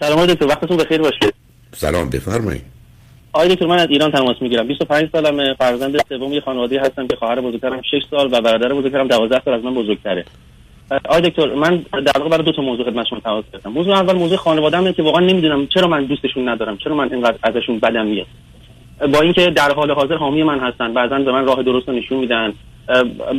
سلام دکتر وقتتون بخیر باشه. سلام بفرمایید. آقای دکتر من از ایران تماس می‌گیرم. 25 سالم فرزند سوم یه خانواده هستم که خواهر بزرگترم 6 سال و برادر بزرگترم 12 سال از من بزرگتره. آقای دکتر من در واقع برای دو تا موضوع خدمتتون تماس گرفتم موضوع اول موضوع خانواده‌مه که واقعا نمی‌دونم چرا من دوستشون ندارم چرا من اینقدر ازشون بدم میاد با اینکه در حال حاضر حامی من هستن بعضا به من راه درست نشون میدن.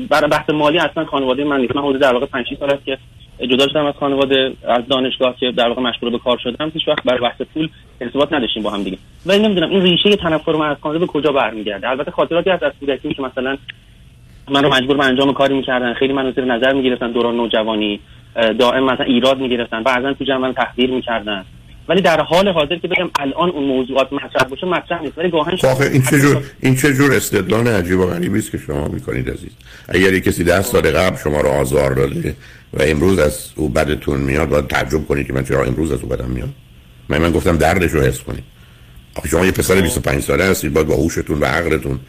برای بحث مالی اصلا خانواده من نیست. من حدود در واقع 5 سال است که جدا شدم از خانواده از دانشگاه که در واقع مشغول به کار شدم هیچ وقت برای بحث پول ارتباط نداشتیم با هم دیگه. ولی نمی‌دونم این ریشه تنفر من از خانواده به کجا برمیگرده؟ البته خاطراتی هست از کودکی که مثلا من رو مجبور به انجام کاری می‌کردن خیلی من زیر نظر می‌گرفتن دوران نوجوانی دائم مثلا ایراد می‌گرفتن بعضا تو جمع من تحقیر می‌کردن. ولی در حال حاضر که بگم الان اون موضوعات مطرح باشه مطرح نیست. ولی گاهن این چه جور این چه جور استدلال عجیب و غریبی است که شما می‌کنید عزیز؟ اگر کسی ده سال قبل شما رو آزار داده و امروز از او بدتون میاد باید تعجب کنید که من چرا امروز از او بدم میاد. من من گفتم دردش رو حس کنید. آخه شما یه پسر 25 ساله هستید باید با هوشتون و عقلتون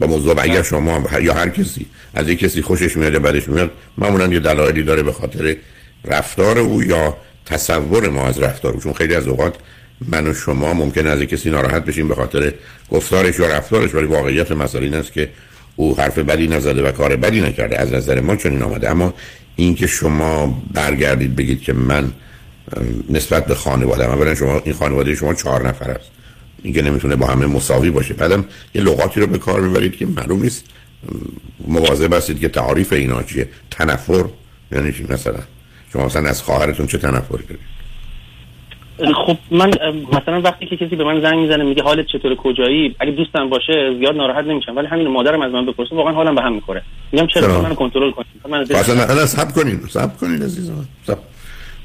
با موضوع اگر شما یا هر کسی. از یک کسی خوشش میاد یا بدش میاد معمولا یه دلایلی داره به خاطر رفتار او یا تصور ما از رفتار چون خیلی از اوقات من و شما ممکن از کسی ناراحت بشیم به خاطر گفتارش یا رفتارش ولی واقعیت مسئله این است که او حرف بدی نزده و کار بدی نکرده از نظر ما چنین آمده. اما اینکه شما برگردید بگید که من نسبت به خانواده اولا شما این خانواده شما چهار نفر است. اینکه نمی‌تونه با همه مساوی باشه. بعدم یه لغاتی رو به کار ببرید که معلوم نیست. مواظب هستید که تعریف اینا چیه. تنفر یعنی چی مثلا؟ شما مثلا از خواهرتون چه تنفری دارید؟ خب من مثلا وقتی که کسی به من زنگ می‌زنه میگه حالت چطور کجایی؟ اگه دوستم باشه زیاد ناراحت نمیشم ولی همین مادرم از من بپرسه واقعا حالم به هم می‌خوره. میگم چرا؟ من کنترل کنید. من اصلا صبر کنین صبر کنین عزیزم. صبر.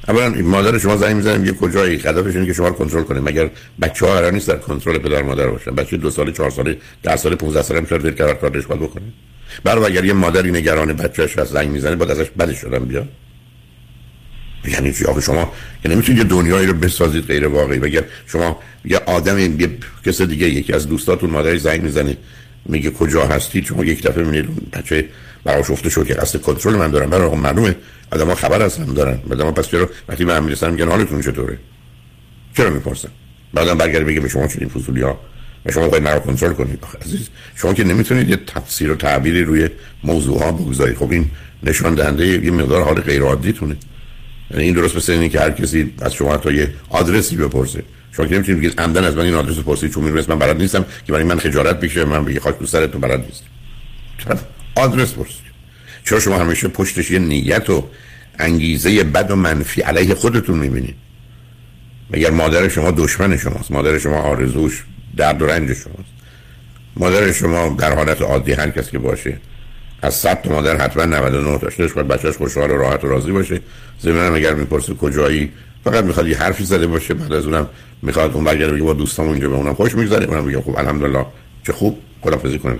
اولا مادر شما زنگ می‌زنه میگه کجایی؟ هدفش اینه که شما رو کنترل کنه مگر بچه ها قرار نیست در کنترل پدر مادر باشن؟ بچه دو سال چهار ساله ده سال 15 ساله میشه ول کار کار رشوت بکنه؟ برای اگر یه مادری نگران بچه‌اش از زنگ می‌زنه بعد ازش بدش شدن بیاد. یعنی چی؟ آخه شما که نمی‌تونید یه دنیایی رو بسازید غیر واقعی. بگر شما یه آدم یه کس دیگه یکی از دوستاتون مادری زنگ می‌زنه میگه کجا هستی؟ شما یک دفعه می‌بینید بچه افته شد که قصد کنترل من دارم. برای معلومه آدم خبر از هم دارن. بعدم پس چرا وقتی من می‌رسن میگن حالتون چطوره؟ چرا می‌پرسن؟ بعدم برگرد بگه به شما چنین فضولی ها و شما باید مرا کنترل کنید. عزیز شما که نمی‌تونید یه تفسیر و تعبیری روی موضوع ها بگذارید. خب این نشان دهنده یه مقدار حال غیر عادی تونه یعنی این درست مثل اینه که هر کسی از شما تا یه آدرسی بپرسه. شما که نمی‌تونید بگید عمدن از من این آدرس پرسید چون میرس من بلد نیستم که برای من خجالت بکشه من بگی خاک تو سرتون بلد نیست. آدرس پرسید. چرا شما همیشه پشتش یه نیت و انگیزه بد و منفی علیه خودتون می‌بینید؟ مگر مادر شما دشمن شماست؟ مادر شما آرزوش درد و رنج شماست؟ مادر شما در حالت عادی هر کس که باشه از 100 تا مادر حتما 99 تاش داشت باید بچه‌اش خوشحال و راحت و راضی باشه. زمینم اگر می‌پرسه کجایی فقط می‌خواد یه حرفی زده باشه بعد از اونم می‌خواد اون برگرده بگه با دوستام اونجا به اونم خوش میگذره اونم میگه خب الحمدلله چه خوب خدافظی کنه.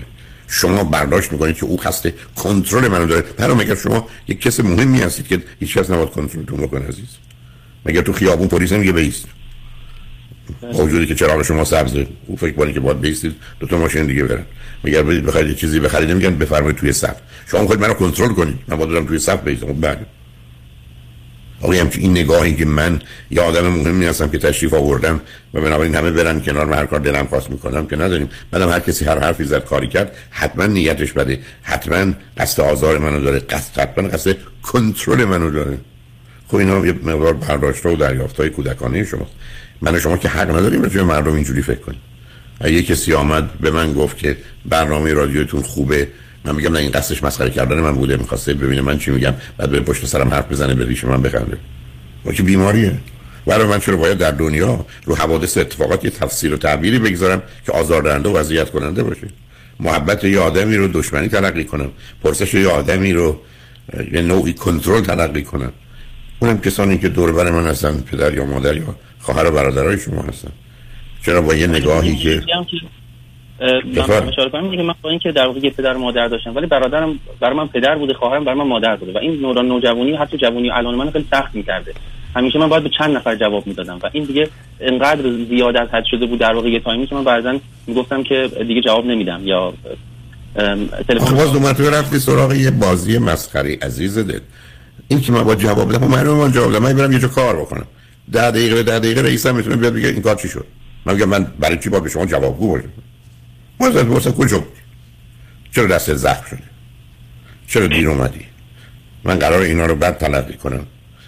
شما برداشت می‌کنید که او قصد کنترل منو داره. برای مگر شما یک کس مهمی هستید که هیچ کس نباید کنترلتون بکنه عزیز. مگر تو خیابون پلیس میگه بیست؟ وجودی که چراغ شما سبزه او فکر کنید که باید بیستید. دو تا ماشین دیگه برن مگر برید بخرید چیزی بخرید. میگن بفرمایید توی صف شما می‌خواید منو کنترل کنید. من باید توی صف بیستم خب بله. آقای هم این نگاهی که من یه آدم مهمی هستم که تشریف آوردم و بنابراین همه برن کنار من هر کار دلم خواست می‌کنم که نداریم. بعدم هر کسی هر حرفی زد کاری کرد حتما نیتش بده. حتما قصد آزار منو داره. قصد حتما قصد کنترل منو داره. خب اینا یه مقدار برداشت و دریافت های کودکانه شماست من شما که حق نداریم راجع مردم اینجوری فکر کنیم. اگه کسی آمد به من گفت که برنامه رادیوتون خوبه من میگم نه این قصدش مسخره کردن من بوده می‌خواسته ببینه من چی میگم بعد به پشت سرم حرف بزنه به من بخنده. و که بیماریه. برای من چرا باید در دنیا رو حوادث اتفاقات یه تفسیر و تعبیری بگذارم که آزاردهنده و اذیت کننده باشه؟ محبت یه آدمی رو دشمنی تلقی کنم. پرسش یه آدمی رو یه نوعی کنترل تلقی کنم. اونم کسانی که دور بر من هستن پدر یا مادر یا خواهر و برادرای شما هستن چرا با یه نگاهی که من اشاره کنم میگه من با اینکه در واقع پدر مادر داشتم ولی برادرم برای من پدر بوده خواهرم برای من مادر بوده. و این نوران نوجوانی حتی جوانی الان من خیلی سخت می‌کرده. همیشه من باید به چند نفر جواب می‌دادم. و این دیگه انقدر زیاد از حد شده بود در واقع یه تایمی که من بعضا می‌گفتم که دیگه جواب نمیدم. یا تلفن باز دومت رفتی سراغ یه بازی مسخره عزیز دل. این که من با جواب بدم من من جواب بدم من برم یه جا کار بکنم. ده دقیقه ده دقیقه رئیس هم می‌تونه بیاد بگه این کار چی شد. من میگم من برای چی با به شما جوابگو باشم؟ واسه واسه کجا بود چرا دست زخم شده چرا دیر اومدی؟ من قرار اینا رو بعد تلقی کنم.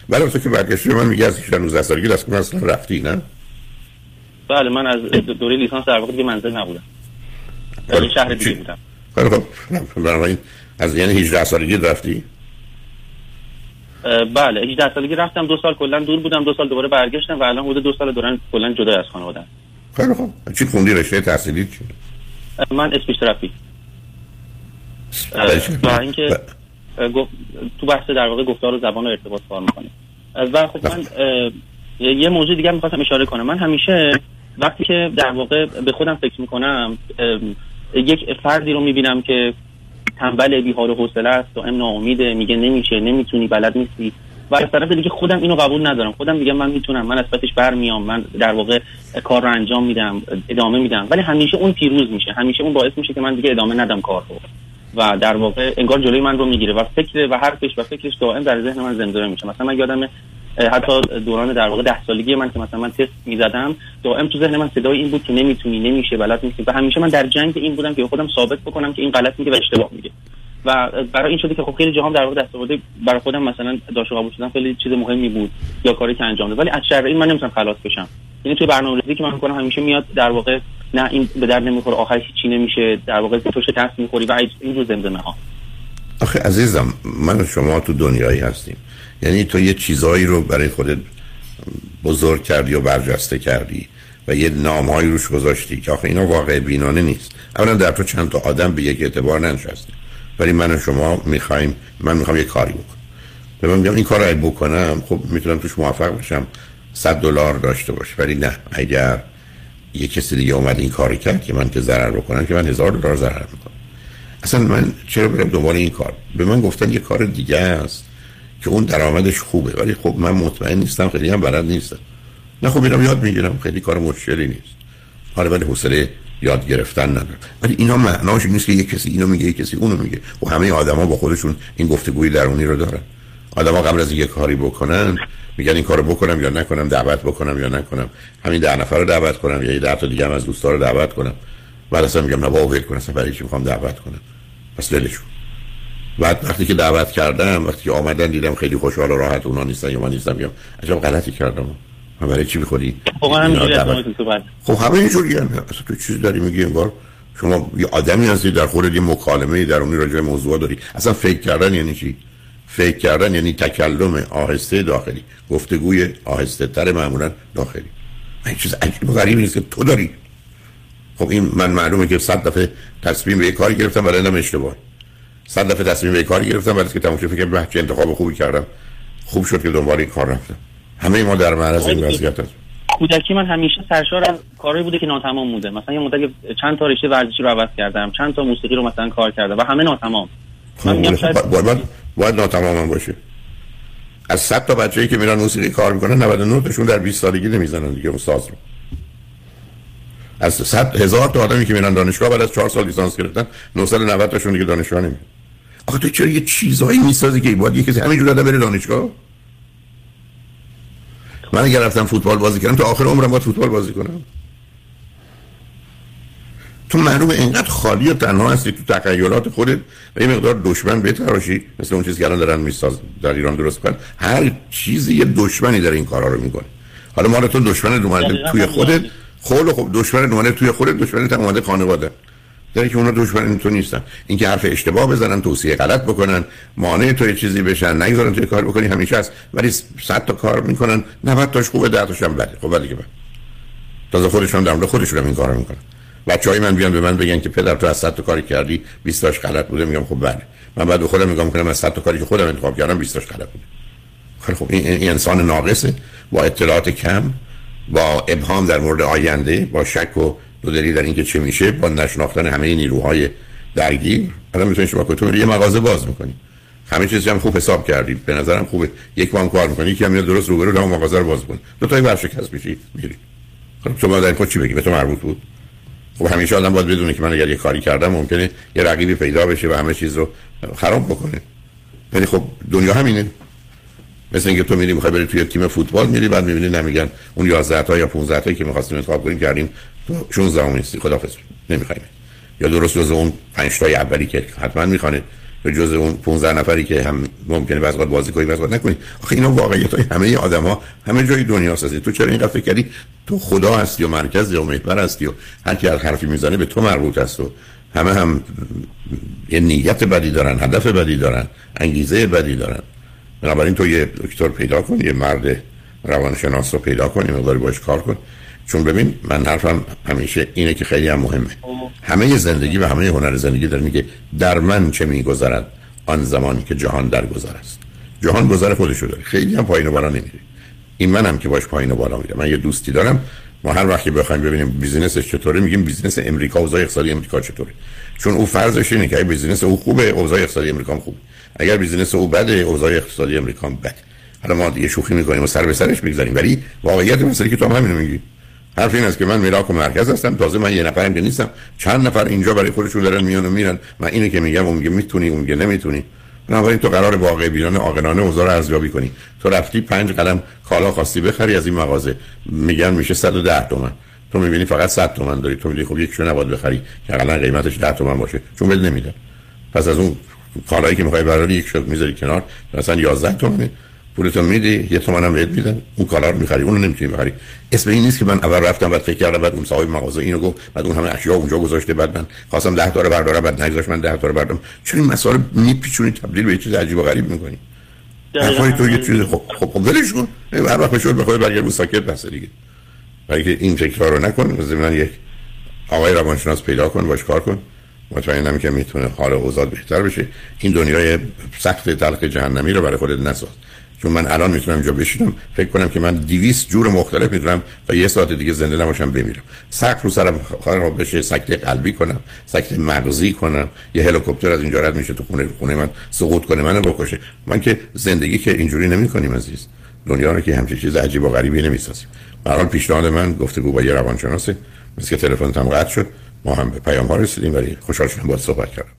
ولی تو که برگشتی من میگه از 19 سالگی دست اصلا رفتی نه؟ بله من از دوره لیسانس در واقع دیگه منزل نبودم. در شهر دیگه بودم. خب بنابراین از یعنی 18 سالگی رفتی؟ بله 18 سالگی رفتم دو سال کلا دور بودم دو سال دوباره برگشتم و الان حدود دو سال دوران کلا جدا از خانواده خیلی خوب. چی خوندی؟ رشته تحصیلی چی؟ من اسپیچ تراپی. و اینکه تو بحث در واقع گفتار و زبان و ارتباط کار می‌کنه و خب من یه موضوع دیگر می‌خواستم اشاره کنم. من همیشه وقتی که در واقع به خودم فکر می‌کنم یک فردی رو می‌بینم که تنبل بی حال و حوصله است و ام ناامیده میگه نمیشه نمی‌تونی بلد نیستی. و از طرف دیگه خودم اینو قبول ندارم. خودم میگم من می‌تونم من از پسش برمیام من در واقع کار رو انجام میدم ادامه میدم. ولی همیشه اون پیروز میشه. همیشه اون باعث میشه که من دیگه ادامه ندم کار رو. و در واقع انگار جلوی من رو می‌گیره و فکر و حرفش و فکرش دائم در ذهن من زنده میشه. مثلا من یادم حتی دوران در واقع ده سالگی من که مثلا من تست می‌زدم دائم تو ذهن من صدای این بود که نمی‌تونی نمیشه بلد نیستی. و همیشه من در جنگ این بودم که خودم ثابت بکنم که این غلط میگه و اشتباه میگه. و برای این شده که خب خیلی جهام در واقع دستاورد برای خودم مثلا داشته قبول شدن خیلی چیز مهمی بود یا کاری که انجام داد. ولی از شر این من نمی‌تونم خلاص بشم. یعنی توی برنامه‌ریزی که من می‌کنم همیشه میاد در واقع نه این به در نمی‌خوره آخرش چی نمیشه در واقع تو شکست می‌خوری و این رو زمزمه ها آخه عزیزم من و شما تو دنیایی هستیم. یعنی تو یه چیزایی رو برای خودت بزرگ کردی و برجسته کردی و یه نامهایی روش گذاشتی که آخه اینا واقع بینانه نیست. اولا در تو چند تا آدم به یک اعتبار ننشسته. ولی من و شما می‌خوایم من می‌خوام یه کاری بکنم. به من میگم این کار رو بکنم خب می‌تونم توش موفق بشم. 100 دلار داشته باش. ولی نه اگر یه کسی دیگه اومد این کاری کرد که من که ضرر بکنم که من هزار دلار ضرر می‌کنم. اصلا من چرا برم دنبال این کار؟ به من گفتن یه کار دیگه است که اون درآمدش خوبه ولی خب من مطمئن نیستم خیلی هم بلد نیستم. نه خب میرم یاد می‌گیرم خیلی کار مشکلی نیست. حالا ولی حوصله یاد گرفتن ندارم. ولی اینا معناش نیست که یه کسی اینو میگه یه کسی اونو میگه. و همه آدما با خودشون این گفتگوی درونی رو دارن. آدما قبل از یه کاری بکنن میگن این کارو بکنم یا نکنم دعوت بکنم یا نکنم. همین ده نفر رو دعوت کنم یا یه ده تا دیگه هم از دوستا رو دعوت کنم. بعد اصلا میگم نه ول کنم اصلا برای چی می‌خوام دعوت کنم؟ پس دلشون بعد وقتی که دعوت کردم وقتی که آمدن دیدم خیلی خوشحال و راحت اونا نیستن یا من نیستم میگم عجب غلطی کردم. من برای چی می‌خوری؟ خب خب همه اینجوری هم اصلا تو چیز داری میگی انگار شما یه آدمی هستی در خورد یه مکالمه درونی راجع موضوع داری. اصلا فکر کردن یعنی چی؟ فکر کردن یعنی تکلم آهسته داخلی. گفتگوی آهسته تر معمولا داخلی. این چیز عجیب غریبی نیست که تو داری خب این من معلومه که صد دفعه تصمیم به کاری گرفتم ولی اینم اشتباه. صد دفعه تصمیم به کاری گرفتم ولی که تمام فکر به چه انتخاب خوبی کردم. خوب شد که دنبال این کار رفتم. همه ما در معرض این وضعیت هست کودکی من همیشه سرشار از کارهایی بوده که ناتمام بوده. مثلا یه مدت چند تا رشته ورزشی رو عوض کردم. چند تا موسیقی رو مثلا کار کردم و همه ناتمام. من خب، میگم شاید باید, باید ناتمام باشه. از 100 تا بچه‌ای که میرن موسیقی کار می‌کنن 99 تاشون در 20 سالگی نمی‌زنن دیگه استاد رو. از 100 هزار تا آدمی که میرن دانشگاه بعد از 4 سال لیسانس گرفتن 990 تاشون دیگه دانشگاه نمیرن آخه تو چرا یه چیزایی می‌سازی که باید یه کسی همینجوری آدم بره دانشگاه؟ من اگر رفتم فوتبال بازی کردم تا آخر عمرم باید فوتبال بازی کنم. تو معلومه اینقدر خالی و تنها هستی تو تخیلات خودت و یه مقدار دشمن بتراشی مثل اون چیزی که الان دارن میساز در ایران درست کن هر چیزی یه دشمنی داره این کارا رو می‌کنه. حالا ما تو دشمن اومده توی خودت. خول خب دشمن اومده توی خودت دشمن اومده خانواده. داره که اونا دشمن تو نیستن. اینکه حرف اشتباه بزنن توصیه غلط بکنن مانع تو چیزی بشن نگذارن تو کار بکنی همیشه هست. ولی 100 تا کار می‌کنن 90 تاش خوبه 10 تاش هم بده. خب ولی که تازه خودشون در خودشون این کارو می‌کنن. بچهای من بیان به من بگن که پدر تو از 100 تا کاری کردی 20 تاش غلط بوده میگم خب بله. من بعد به خودم میگم کنم از 100 تا کاری که خودم انتخاب کردم 20 تاش غلط بوده. خیلی خب این انسان ناقصه با اطلاعات کم. با ابهام در مورد آینده با شک و دو دلیل در اینکه چه میشه با نشناختن همه نیروهای درگیر الان می‌تونید شما تو یه مغازه باز می‌کنی همه چیزی هم خوب حساب کردید. به نظرم خوبه یک بار کار می‌کنی هم میاد درست روبرو اون مغازه رو باز کن دو تایی ورشکست میشی میری خب شما در این چی بگی؟ به تو مربوط بود. خب همیشه آدم باید بدونه که من اگر یه کاری کردم ممکنه یه رقیبی پیدا بشه و همه چیز رو خراب بکنه. ولی خب دنیا همینه. مثل اینکه تو میری می‌خوای بری توی تیم فوتبال میری بعد می‌بینی نمیگن اون 11 تا یا 15 تایی که می‌خواستیم انتخاب کنیم کردیم. تو 16 ام نیستی خدافظ نمی‌خوایم. یا درست جز اون 5 تای اولی که حتما می‌خوانید یا جز اون 15 نفری که هم ممکنه بعضی وقت بازی کنی بعضی وقت نکنی. آخه اینا واقعیت های همه آدما همه جای دنیا هستی تو چرا اینقدر فکر کردی؟ تو خدا هستی و مرکز یا محور هستی و هر کی حرفی می‌زنه به تو مربوط است و همه هم یه نیت بدی دارن هدف بدی دارن انگیزه بدی دارن. بنابراین تو یه دکتر پیدا کن یه مرد روانشناس رو پیدا کن یه مقداری باش کار کن. چون ببین من حرفم همیشه اینه که خیلی هم مهمه. همه زندگی و همه هنر زندگی داره میگه در من چه میگذرد؟ آن زمانی که جهان در گذر است. جهان گذر خودشو داره. خیلی هم پایین و بالا نمیره. این منم که باش پایین و بالا میره من یه دوستی دارم. ما هر وقتی بخوایم ببینیم business ش چطوره میگیم business امریکا اوضاع اقتصادی امریکا چطوره. چون او فرضش اینه که business او خوبه اوضاع اقتصادی امریکا خوبه. اگر business او بده اوضاع اقتصادی امریکا بده. حالا ما دیگه شوخی می‌کنیم و سر به سرش می‌گذاریم ولی واقعیت مسئله که تو هم همینو میگی. حرف این است که من میراک و مرکز هستم تازه من یه نفرم که نیستم. چند نفر اینجا برای خودشون دارن میان و میرن. من اینه که میگم اون میگه می‌تونی اون میگه نمی‌تونی. بنابراین تو قرار واقع بیرانه عاقلانه اوضاع رو ارزیابی کنی. تو رفتی پنج قلم کالا خواستی بخری از این مغازه. میگن میشه 110 تومن. تو می‌بینی فقط 100 تومن داری. تو میگی خب یکشو نباید بخری که اقلا قیمتش 10 تومن باشه. چون بل نمیده. پس از اون کالایی که می‌خوای برای یک شد می‌ذاری کنار مثلا 11 تومنه. پولتو میدی یه تومن هم بهت میدن. اون کالا رو می‌خری اونو نمی‌تونی بخری. اسم این نیست که من اول رفتم بعد فکر کردم بعد اون صاحب مغازه اینو گفت بعد اون همه اشیا اونجا گذاشته بعد من خواستم 10 تا رو بردارم بعد نگذاشت من 10 تا رو بردارم. چون این مسائل میپیچونی؟ تبدیل به چیز عجیب و غریب می‌کنی. حرفای تو یه چیز خب خب خب ولش کن. هر وقت بشه بخواد برگرد رو ساکت بس دیگه. برای این تکرار رو نکن. ضمن یک آقای روانشناس پیدا کن باش کار کن. مطمئنم که می‌تونه حال اوضاع بهتر بشه. این دنیای سخت تلخ جهنمی رو برای خودت نساز. چون من الان می‌تونم اینجا بشینم فکر کنم که من 200 جور مختلف می‌تونم و یه ساعت دیگه زنده نباشم بمیرم. سقف رو سرم خواهر بشه سکته قلبی کنم سکته مغزی کنم. یه هلیکوپتر از اینجا رد میشه تو خونه خونه من سقوط کنه منو بکشه. من که زندگی که اینجوری نمی‌کنیم عزیز. دنیا رو که همچین چیز عجیب و غریبی نمی‌سازیم. به حال پیشنهاد من گفتگو با یه روانشناسه. مثل که تلفن هم قطع شد. ما هم به پیام ها رسیدیم ولی خوشحال شدم با صحبت کردم.